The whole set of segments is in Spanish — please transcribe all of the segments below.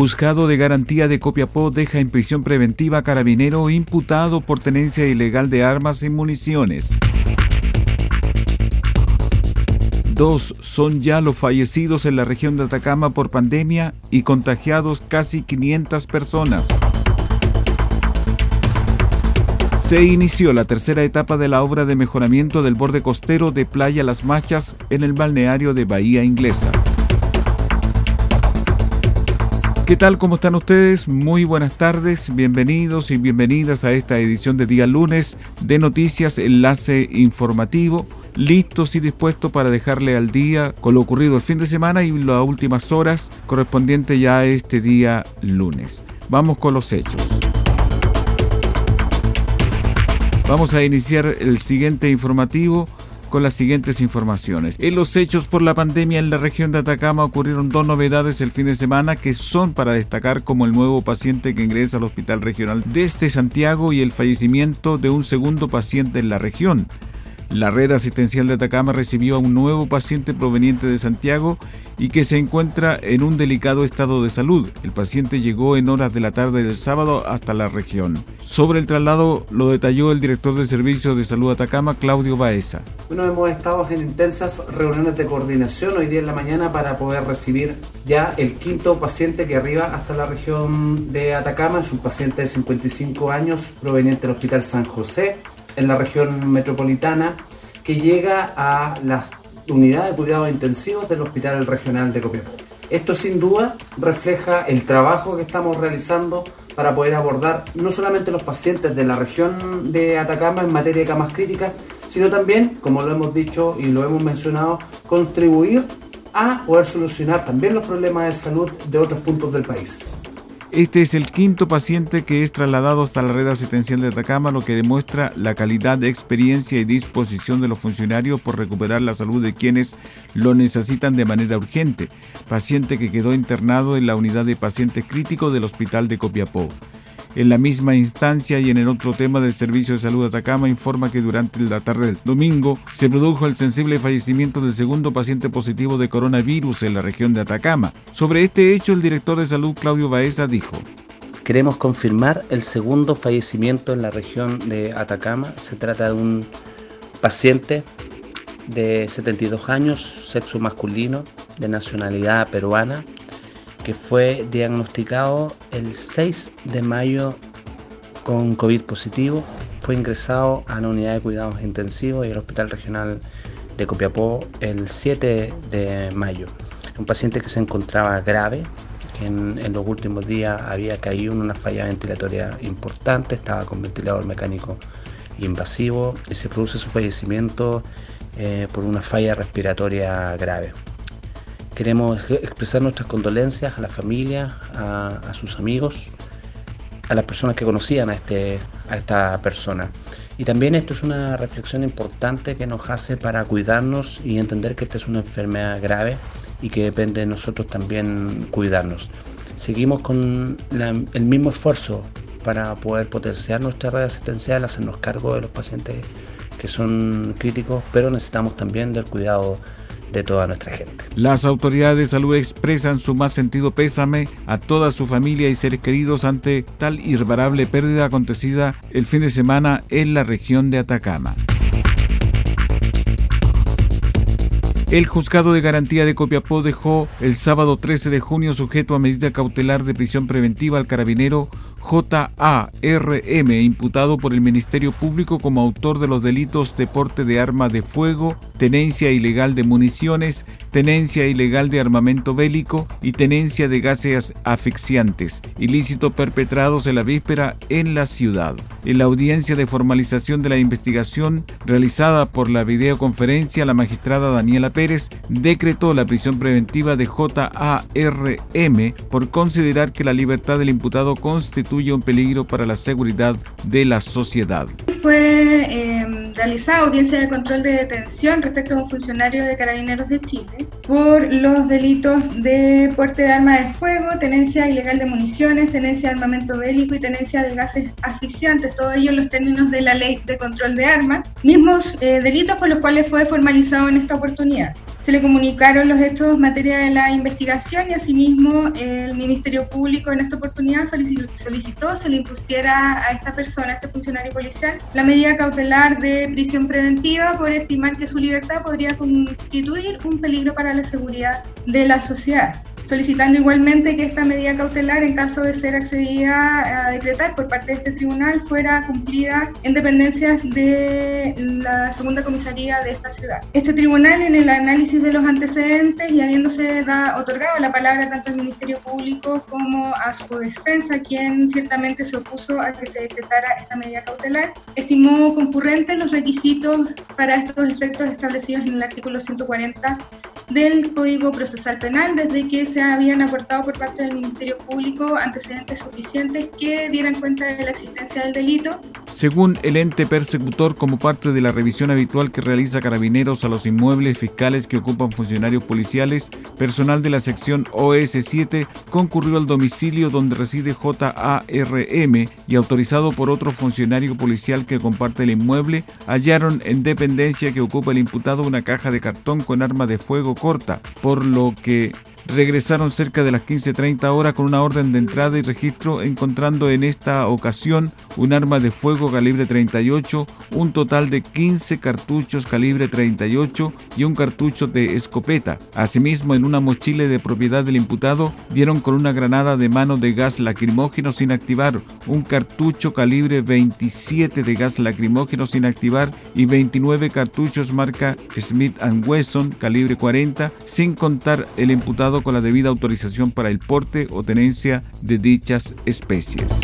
Juzgado de Garantía de Copiapó deja en prisión preventiva a carabinero imputado por tenencia ilegal de armas y municiones. Dos son ya los fallecidos en la región de Atacama por pandemia y contagiados casi 500 personas. Se inició la tercera etapa de la obra de mejoramiento del borde costero de Playa Las Machas en el balneario de Bahía Inglesa. ¿Qué tal? ¿Cómo están ustedes? Muy buenas tardes, bienvenidos y bienvenidas a esta edición de día lunes de Noticias Enlace Informativo, listos y dispuestos para dejarle al día con lo ocurrido el fin de semana y las últimas horas correspondiente ya a este día lunes. Vamos con los hechos. Vamos a iniciar el siguiente informativo con las siguientes informaciones. En los hechos por la pandemia en la región de Atacama ocurrieron dos novedades el fin de semana que son para destacar como el nuevo paciente que ingresa al hospital regional desde Santiago y el fallecimiento de un segundo paciente en la región. La red asistencial de Atacama recibió a un nuevo paciente proveniente de Santiago y que se encuentra en un delicado estado de salud. El paciente llegó en horas de la tarde del sábado hasta la región. Sobre el traslado lo detalló el director del Servicio de Salud Atacama, Claudio Baeza. Bueno, hemos estado en intensas reuniones de coordinación hoy día en la mañana para poder recibir ya el quinto paciente que arriba hasta la región de Atacama. Es un paciente de 55 años proveniente del Hospital San José en la región metropolitana que llega a las unidades de cuidados intensivos del Hospital Regional de Copiapó. Esto sin duda refleja el trabajo que estamos realizando para poder abordar no solamente los pacientes de la región de Atacama en materia de camas críticas, sino también, como lo hemos dicho y lo hemos mencionado, contribuir a poder solucionar también los problemas de salud de otros puntos del país. Este es el quinto paciente que es trasladado hasta la red asistencial de Atacama, lo que demuestra la calidad de experiencia y disposición de los funcionarios por recuperar la salud de quienes lo necesitan de manera urgente. Paciente que quedó internado en la unidad de pacientes críticos del Hospital de Copiapó. En la misma instancia y en el otro tema del Servicio de Salud de Atacama informa que durante la tarde del domingo se produjo el sensible fallecimiento del segundo paciente positivo de coronavirus en la región de Atacama. Sobre este hecho, el director de salud Claudio Baeza dijo. Queremos confirmar el segundo fallecimiento en la región de Atacama. Se trata de un paciente de 72 años, sexo masculino, de nacionalidad peruana, que fue diagnosticado el 6 de mayo con COVID positivo. Fue ingresado a la unidad de cuidados intensivos y al Hospital Regional de Copiapó el 7 de mayo. Un paciente que se encontraba grave, que en, los últimos días había caído en una falla ventilatoria importante, estaba con ventilador mecánico invasivo y se produce su fallecimiento eh, por una falla respiratoria grave. Queremos expresar nuestras condolencias a la familia, a, sus amigos, a las personas que conocían a, este, a esta persona. Y también esto es una reflexión importante que nos hace para cuidarnos y entender que esta es una enfermedad grave y que depende de nosotros también cuidarnos. Seguimos con el mismo esfuerzo para poder potenciar nuestra red asistencial, hacernos cargo de los pacientes que son críticos, pero necesitamos también del cuidado de toda nuestra gente. Las autoridades de salud expresan su más sentido pésame a toda su familia y seres queridos ante tal irreparable pérdida acontecida el fin de semana en la región de Atacama. El juzgado de garantía de Copiapó dejó el sábado 13 de junio sujeto a medida cautelar de prisión preventiva al carabinero JARM, imputado por el Ministerio Público como autor de los delitos de porte de arma de fuego, tenencia ilegal de municiones, tenencia ilegal de armamento bélico y tenencia de gases asfixiantes, ilícito perpetrados en la víspera en la ciudad. En la audiencia de formalización de la investigación realizada por la videoconferencia, la magistrada Daniela Pérez decretó la prisión preventiva de JARM por considerar que la libertad del imputado constituye un peligro para la seguridad de la sociedad. Fue eh, realizada audiencia de control de detención respecto a un funcionario de Carabineros de Chile por los delitos de porte de arma de fuego, tenencia ilegal de municiones, tenencia de armamento bélico y tenencia de gases asfixiantes, todo ello en los términos de la ley de control de armas, mismos eh, delitos por los cuales fue formalizado en esta oportunidad. Se le comunicaron los hechos en materia de la investigación y asimismo el Ministerio Público en esta oportunidad solicitó, se le impusiera a esta persona, a este funcionario policial, la medida cautelar de prisión preventiva por estimar que su libertad podría constituir un peligro para la seguridad de la sociedad solicitando igualmente que esta medida cautelar, en caso de ser accedida a decretar por parte de este tribunal, fuera cumplida en dependencias de la segunda comisaría de esta ciudad. Este tribunal, en el análisis de los antecedentes y habiéndose otorgado la palabra tanto al Ministerio Público como a su defensa, quien ciertamente se opuso a que se decretara esta medida cautelar, estimó concurrentes los requisitos para estos efectos establecidos en el artículo 140 del Código Procesal Penal, desde que se habían aportado por parte del Ministerio Público antecedentes suficientes que dieran cuenta de la existencia del delito. Según el ente persecutor, como parte de la revisión habitual que realiza Carabineros a los inmuebles fiscales que ocupan funcionarios policiales, personal de la sección OS7 concurrió al domicilio donde reside JARM y autorizado por otro funcionario policial que comparte el inmueble, hallaron en dependencia que ocupa el imputado una caja de cartón con arma de fuego corta, por lo que regresaron cerca de las 15.30 horas con una orden de entrada y registro, encontrando en esta ocasión un arma de fuego calibre 38, un total de 15 cartuchos calibre 38 y un cartucho de escopeta. Asimismo, en una mochila de propiedad del imputado, dieron con una granada de mano de gas lacrimógeno sin activar, un cartucho calibre 27 de gas lacrimógeno sin activar y 29 cartuchos marca Smith Wesson calibre 40, sin contar el imputado con la debida autorización para el porte o tenencia de dichas especies.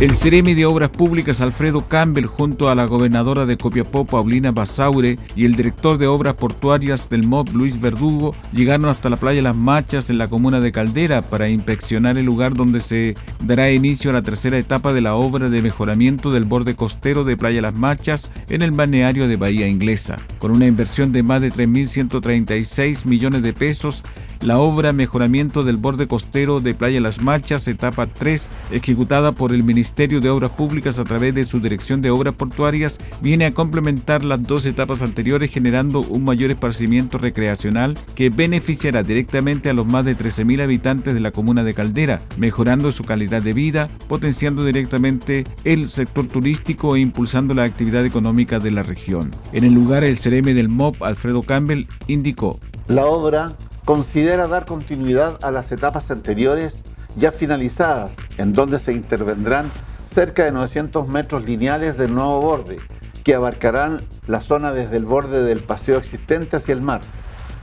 El Ceremi de Obras Públicas Alfredo Campbell junto a la gobernadora de Copiapó Paulina Basaure y el director de Obras Portuarias del MOB Luis Verdugo llegaron hasta la playa Las Machas en la comuna de Caldera para inspeccionar el lugar donde se dará inicio a la tercera etapa de la obra de mejoramiento del borde costero de Playa Las Machas en el balneario de Bahía Inglesa. Con una inversión de más de 3.136 millones de pesos, la obra Mejoramiento del Borde Costero de Playa Las Machas, etapa 3, ejecutada por el Ministerio de Obras Públicas a través de su Dirección de Obras Portuarias, viene a complementar las dos etapas anteriores generando un mayor esparcimiento recreacional que beneficiará directamente a los más de 13.000 habitantes de la comuna de Caldera, mejorando su calidad de vida, potenciando directamente el sector turístico e impulsando la actividad económica de la región. En el lugar, el CRM del MOP, Alfredo Campbell, indicó. La obra considera dar continuidad a las etapas anteriores ya finalizadas, en donde se intervendrán cerca de 900 metros lineales del nuevo borde, que abarcarán la zona desde el borde del paseo existente hacia el mar.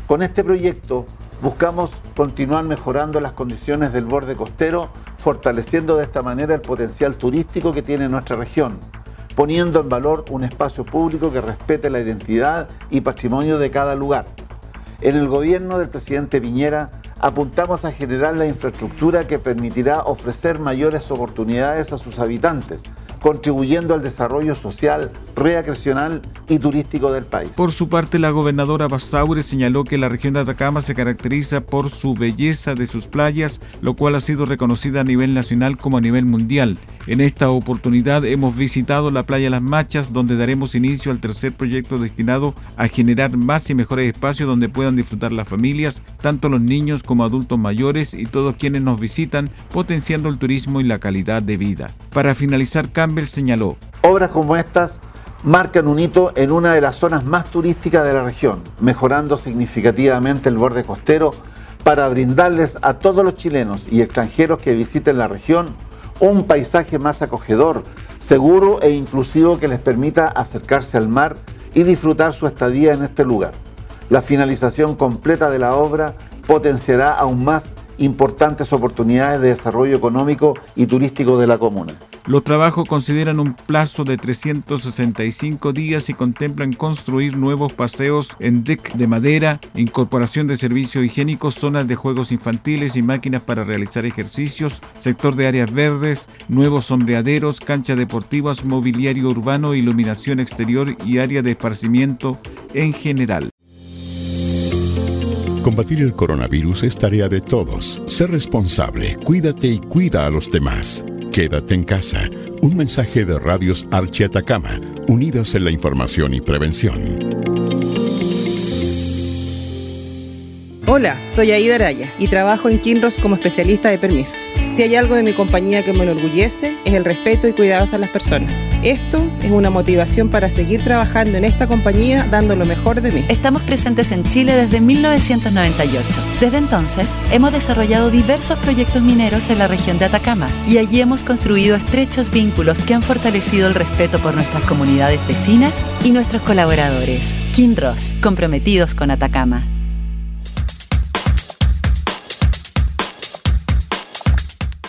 Con este proyecto buscamos continuar mejorando las condiciones del borde costero, fortaleciendo de esta manera el potencial turístico que tiene nuestra región, poniendo en valor un espacio público que respete la identidad y patrimonio de cada lugar. En el gobierno del presidente Piñera apuntamos a generar la infraestructura que permitirá ofrecer mayores oportunidades a sus habitantes, contribuyendo al desarrollo social, recreacional y turístico del país. Por su parte, la gobernadora Basaure señaló que la región de Atacama se caracteriza por su belleza de sus playas, lo cual ha sido reconocida a nivel nacional como a nivel mundial. En esta oportunidad hemos visitado la playa Las Machas, donde daremos inicio al tercer proyecto destinado a generar más y mejores espacios donde puedan disfrutar las familias, tanto los niños como adultos mayores y todos quienes nos visitan, potenciando el turismo y la calidad de vida. Para finalizar, Campbell señaló. Obras como estas marcan un hito en una de las zonas más turísticas de la región, mejorando significativamente el borde costero para brindarles a todos los chilenos y extranjeros que visiten la región un paisaje más acogedor, seguro e inclusivo que les permita acercarse al mar y disfrutar su estadía en este lugar. La finalización completa de la obra potenciará aún más importantes oportunidades de desarrollo económico y turístico de la comuna. Los trabajos consideran un plazo de 365 días y contemplan construir nuevos paseos en deck de madera, incorporación de servicios higiénicos, zonas de juegos infantiles y máquinas para realizar ejercicios, sector de áreas verdes, nuevos sombreaderos, canchas deportivas, mobiliario urbano, iluminación exterior y área de esparcimiento en general. Combatir el coronavirus es tarea de todos. Sé responsable, cuídate y cuida a los demás. Quédate en casa. Un mensaje de Radios Archi Atacama, unidos en la información y prevención. Hola, soy Aida Araya y trabajo en Kinross como especialista de permisos. Si hay algo de mi compañía que me enorgullece, es el respeto y cuidados a las personas. Esto es una motivación para seguir trabajando en esta compañía dando lo mejor de mí. Estamos presentes en Chile desde 1998. Desde entonces, hemos desarrollado diversos proyectos mineros en la región de Atacama y allí hemos construido estrechos vínculos que han fortalecido el respeto por nuestras comunidades vecinas y nuestros colaboradores. Kinross, comprometidos con Atacama.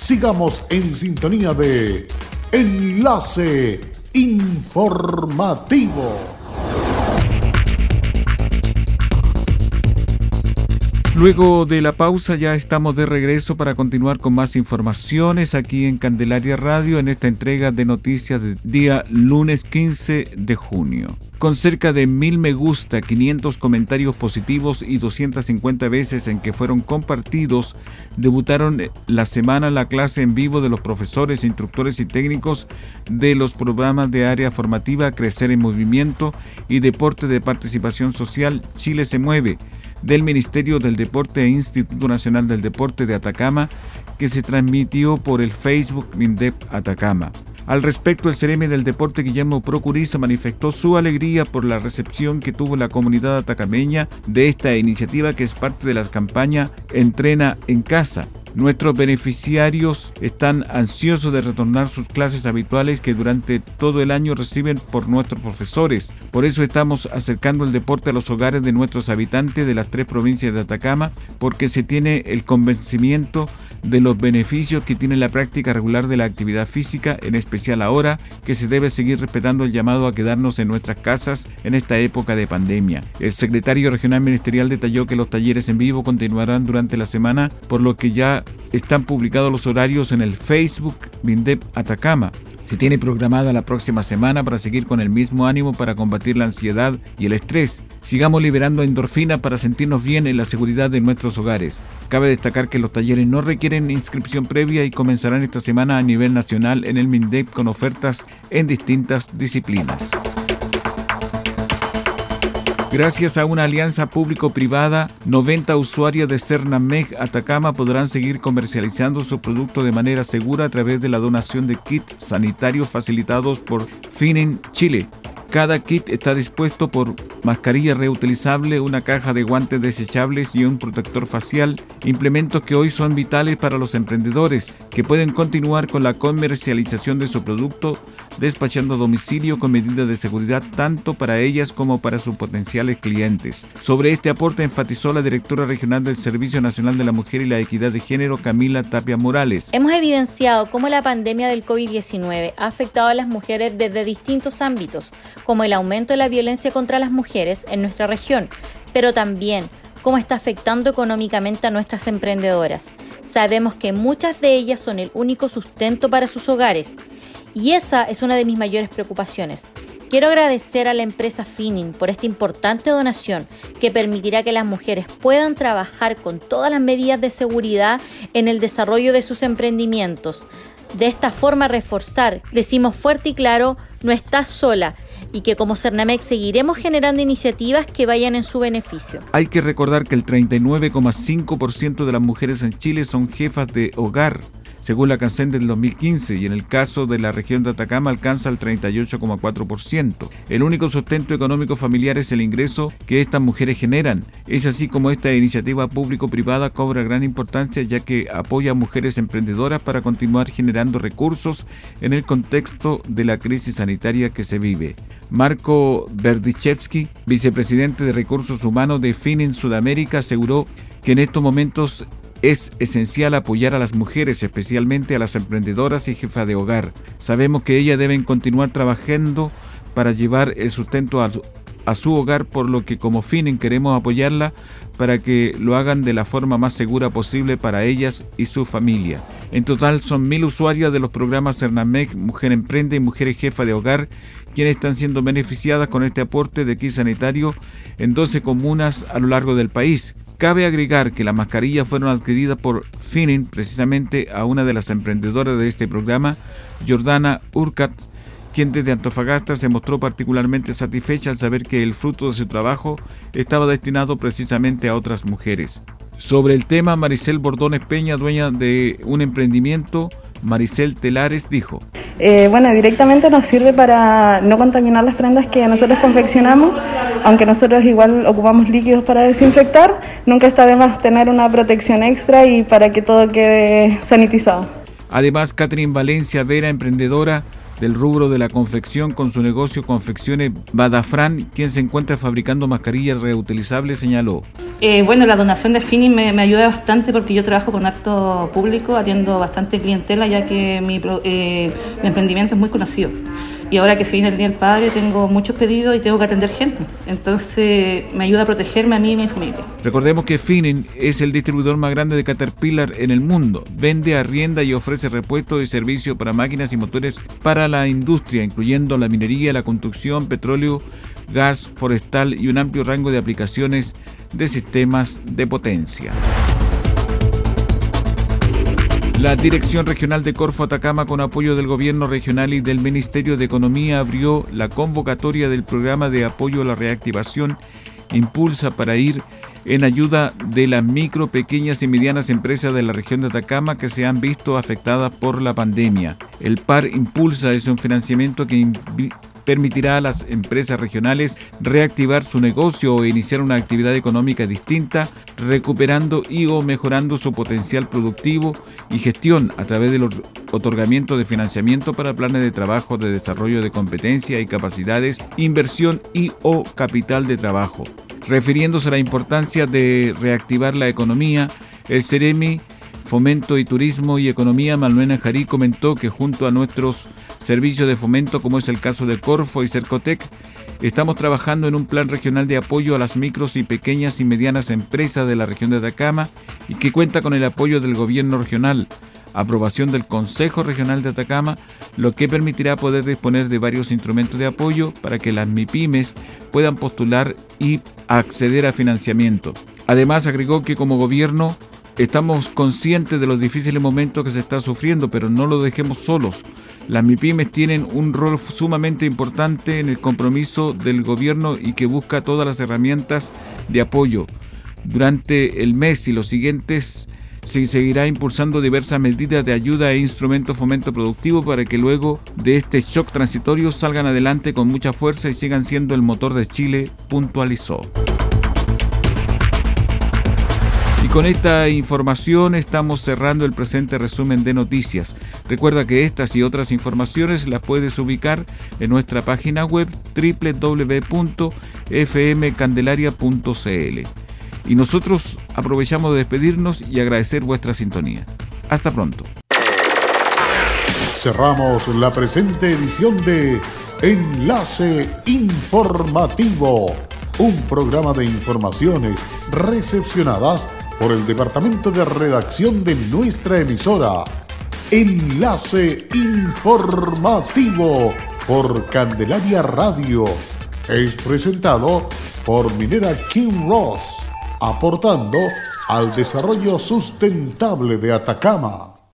Sigamos en sintonía de Enlace Informativo. Luego de la pausa ya estamos de regreso para continuar con más informaciones aquí en Candelaria Radio en esta entrega de noticias del día lunes 15 de junio. Con cerca de mil me gusta, 500 comentarios positivos y 250 veces en que fueron compartidos, debutaron la semana la clase en vivo de los profesores, instructores y técnicos de los programas de área formativa Crecer en Movimiento y Deporte de Participación Social Chile se mueve del Ministerio del Deporte e Instituto Nacional del Deporte de Atacama que se transmitió por el Facebook MINDEP Atacama. Al respecto, el CRM del deporte Guillermo Procuriza manifestó su alegría por la recepción que tuvo la comunidad atacameña de esta iniciativa que es parte de la campaña Entrena en casa. Nuestros beneficiarios están ansiosos de retornar sus clases habituales que durante todo el año reciben por nuestros profesores. Por eso estamos acercando el deporte a los hogares de nuestros habitantes de las tres provincias de Atacama, porque se tiene el convencimiento de los beneficios que tiene la práctica regular de la actividad física, en especial ahora que se debe seguir respetando el llamado a quedarnos en nuestras casas en esta época de pandemia. El secretario regional ministerial detalló que los talleres en vivo continuarán durante la semana, por lo que ya están publicados los horarios en el Facebook Mindep Atacama. Se tiene programada la próxima semana para seguir con el mismo ánimo para combatir la ansiedad y el estrés. Sigamos liberando endorfina para sentirnos bien en la seguridad de nuestros hogares. Cabe destacar que los talleres no requieren inscripción previa y comenzarán esta semana a nivel nacional en el MINDEP con ofertas en distintas disciplinas. Gracias a una alianza público-privada, 90 usuarios de Cernameg Atacama podrán seguir comercializando su producto de manera segura a través de la donación de kits sanitarios facilitados por Finin Chile. Cada kit está dispuesto por mascarilla reutilizable, una caja de guantes desechables y un protector facial, implementos que hoy son vitales para los emprendedores, que pueden continuar con la comercialización de su producto, despachando a domicilio con medidas de seguridad tanto para ellas como para sus potenciales clientes. Sobre este aporte enfatizó la directora regional del Servicio Nacional de la Mujer y la Equidad de Género, Camila Tapia Morales. Hemos evidenciado cómo la pandemia del COVID-19 ha afectado a las mujeres desde distintos ámbitos, como el aumento de la violencia contra las mujeres en nuestra región, pero también cómo está afectando económicamente a nuestras emprendedoras. Sabemos que muchas de ellas son el único sustento para sus hogares y esa es una de mis mayores preocupaciones. Quiero agradecer a la empresa Finning por esta importante donación que permitirá que las mujeres puedan trabajar con todas las medidas de seguridad en el desarrollo de sus emprendimientos. De esta forma reforzar, decimos fuerte y claro, no estás sola y que como Cernamec seguiremos generando iniciativas que vayan en su beneficio. Hay que recordar que el 39,5% de las mujeres en Chile son jefas de hogar según la CANSEN del 2015, y en el caso de la región de Atacama alcanza el 38,4%. El único sustento económico familiar es el ingreso que estas mujeres generan. Es así como esta iniciativa público-privada cobra gran importancia ya que apoya a mujeres emprendedoras para continuar generando recursos en el contexto de la crisis sanitaria que se vive. Marco Berdichevsky, vicepresidente de Recursos Humanos de FIN Sudamérica, aseguró que en estos momentos es esencial apoyar a las mujeres, especialmente a las emprendedoras y jefas de hogar. Sabemos que ellas deben continuar trabajando para llevar el sustento a, su hogar, por lo que como FINEN queremos apoyarla para que lo hagan de la forma más segura posible para ellas y su familia. En total son mil usuarias de los programas Cernamec, Mujer Emprende y Mujeres Jefa de Hogar, quienes están siendo beneficiadas con este aporte de kit sanitario en 12 comunas a lo largo del país. Cabe agregar que las mascarillas fueron adquiridas por Finning precisamente a una de las emprendedoras de este programa, Jordana Urcat, quien desde Antofagasta se mostró particularmente satisfecha al saber que el fruto de su trabajo estaba destinado precisamente a otras mujeres. Sobre el tema, Maricel Bordones Peña, dueña de un emprendimiento, Maricel Telares dijo. Eh, bueno, directamente nos sirve para no contaminar las prendas que nosotros confeccionamos aunque nosotros igual ocupamos líquidos para desinfectar, nunca está de más tener una protección extra y para que todo quede sanitizado. Además, Catherine Valencia Vera, emprendedora del rubro de la confección con su negocio Confecciones Badafran, quien se encuentra fabricando mascarillas reutilizables, señaló. Eh, bueno, la donación de Fini me, ayuda bastante porque yo trabajo con acto público, atiendo bastante clientela ya que mi, eh, mi emprendimiento es muy conocido. Y ahora que se viene el Día del Padre, tengo muchos pedidos y tengo que atender gente. Entonces me ayuda a protegerme a mí y a mi familia. Recordemos que Finning es el distribuidor más grande de Caterpillar en el mundo. Vende, arrienda y ofrece repuestos y servicios para máquinas y motores para la industria, incluyendo la minería, la construcción, petróleo, gas, forestal y un amplio rango de aplicaciones de sistemas de potencia. La Dirección Regional de Corfo Atacama, con apoyo del Gobierno Regional y del Ministerio de Economía, abrió la convocatoria del programa de apoyo a la reactivación Impulsa para ir en ayuda de las micro, pequeñas y medianas empresas de la región de Atacama que se han visto afectadas por la pandemia. El PAR Impulsa es un financiamiento que permitirá a las empresas regionales reactivar su negocio o iniciar una actividad económica distinta, recuperando y o mejorando su potencial productivo y gestión a través del otorgamiento de financiamiento para planes de trabajo de desarrollo de competencia y capacidades, inversión y o capital de trabajo. Refiriéndose a la importancia de reactivar la economía, el CEREMI Fomento y Turismo y Economía, Manuela Jarí comentó que junto a nuestros servicios de fomento, como es el caso de Corfo y Cercotec, estamos trabajando en un plan regional de apoyo a las micros y pequeñas y medianas empresas de la región de Atacama y que cuenta con el apoyo del gobierno regional, aprobación del Consejo Regional de Atacama, lo que permitirá poder disponer de varios instrumentos de apoyo para que las MIPIMES puedan postular y acceder a financiamiento. Además, agregó que como gobierno Estamos conscientes de los difíciles momentos que se está sufriendo, pero no lo dejemos solos. Las MIPIMES tienen un rol sumamente importante en el compromiso del gobierno y que busca todas las herramientas de apoyo. Durante el mes y los siguientes se seguirá impulsando diversas medidas de ayuda e instrumentos fomento productivo para que luego de este shock transitorio salgan adelante con mucha fuerza y sigan siendo el motor de Chile, puntualizó. Con esta información estamos cerrando el presente resumen de noticias. Recuerda que estas y otras informaciones las puedes ubicar en nuestra página web www.fmcandelaria.cl. Y nosotros aprovechamos de despedirnos y agradecer vuestra sintonía. Hasta pronto. Cerramos la presente edición de Enlace Informativo, un programa de informaciones recepcionadas por el departamento de redacción de nuestra emisora. Enlace informativo por Candelaria Radio. Es presentado por Minera King Ross, aportando al desarrollo sustentable de Atacama.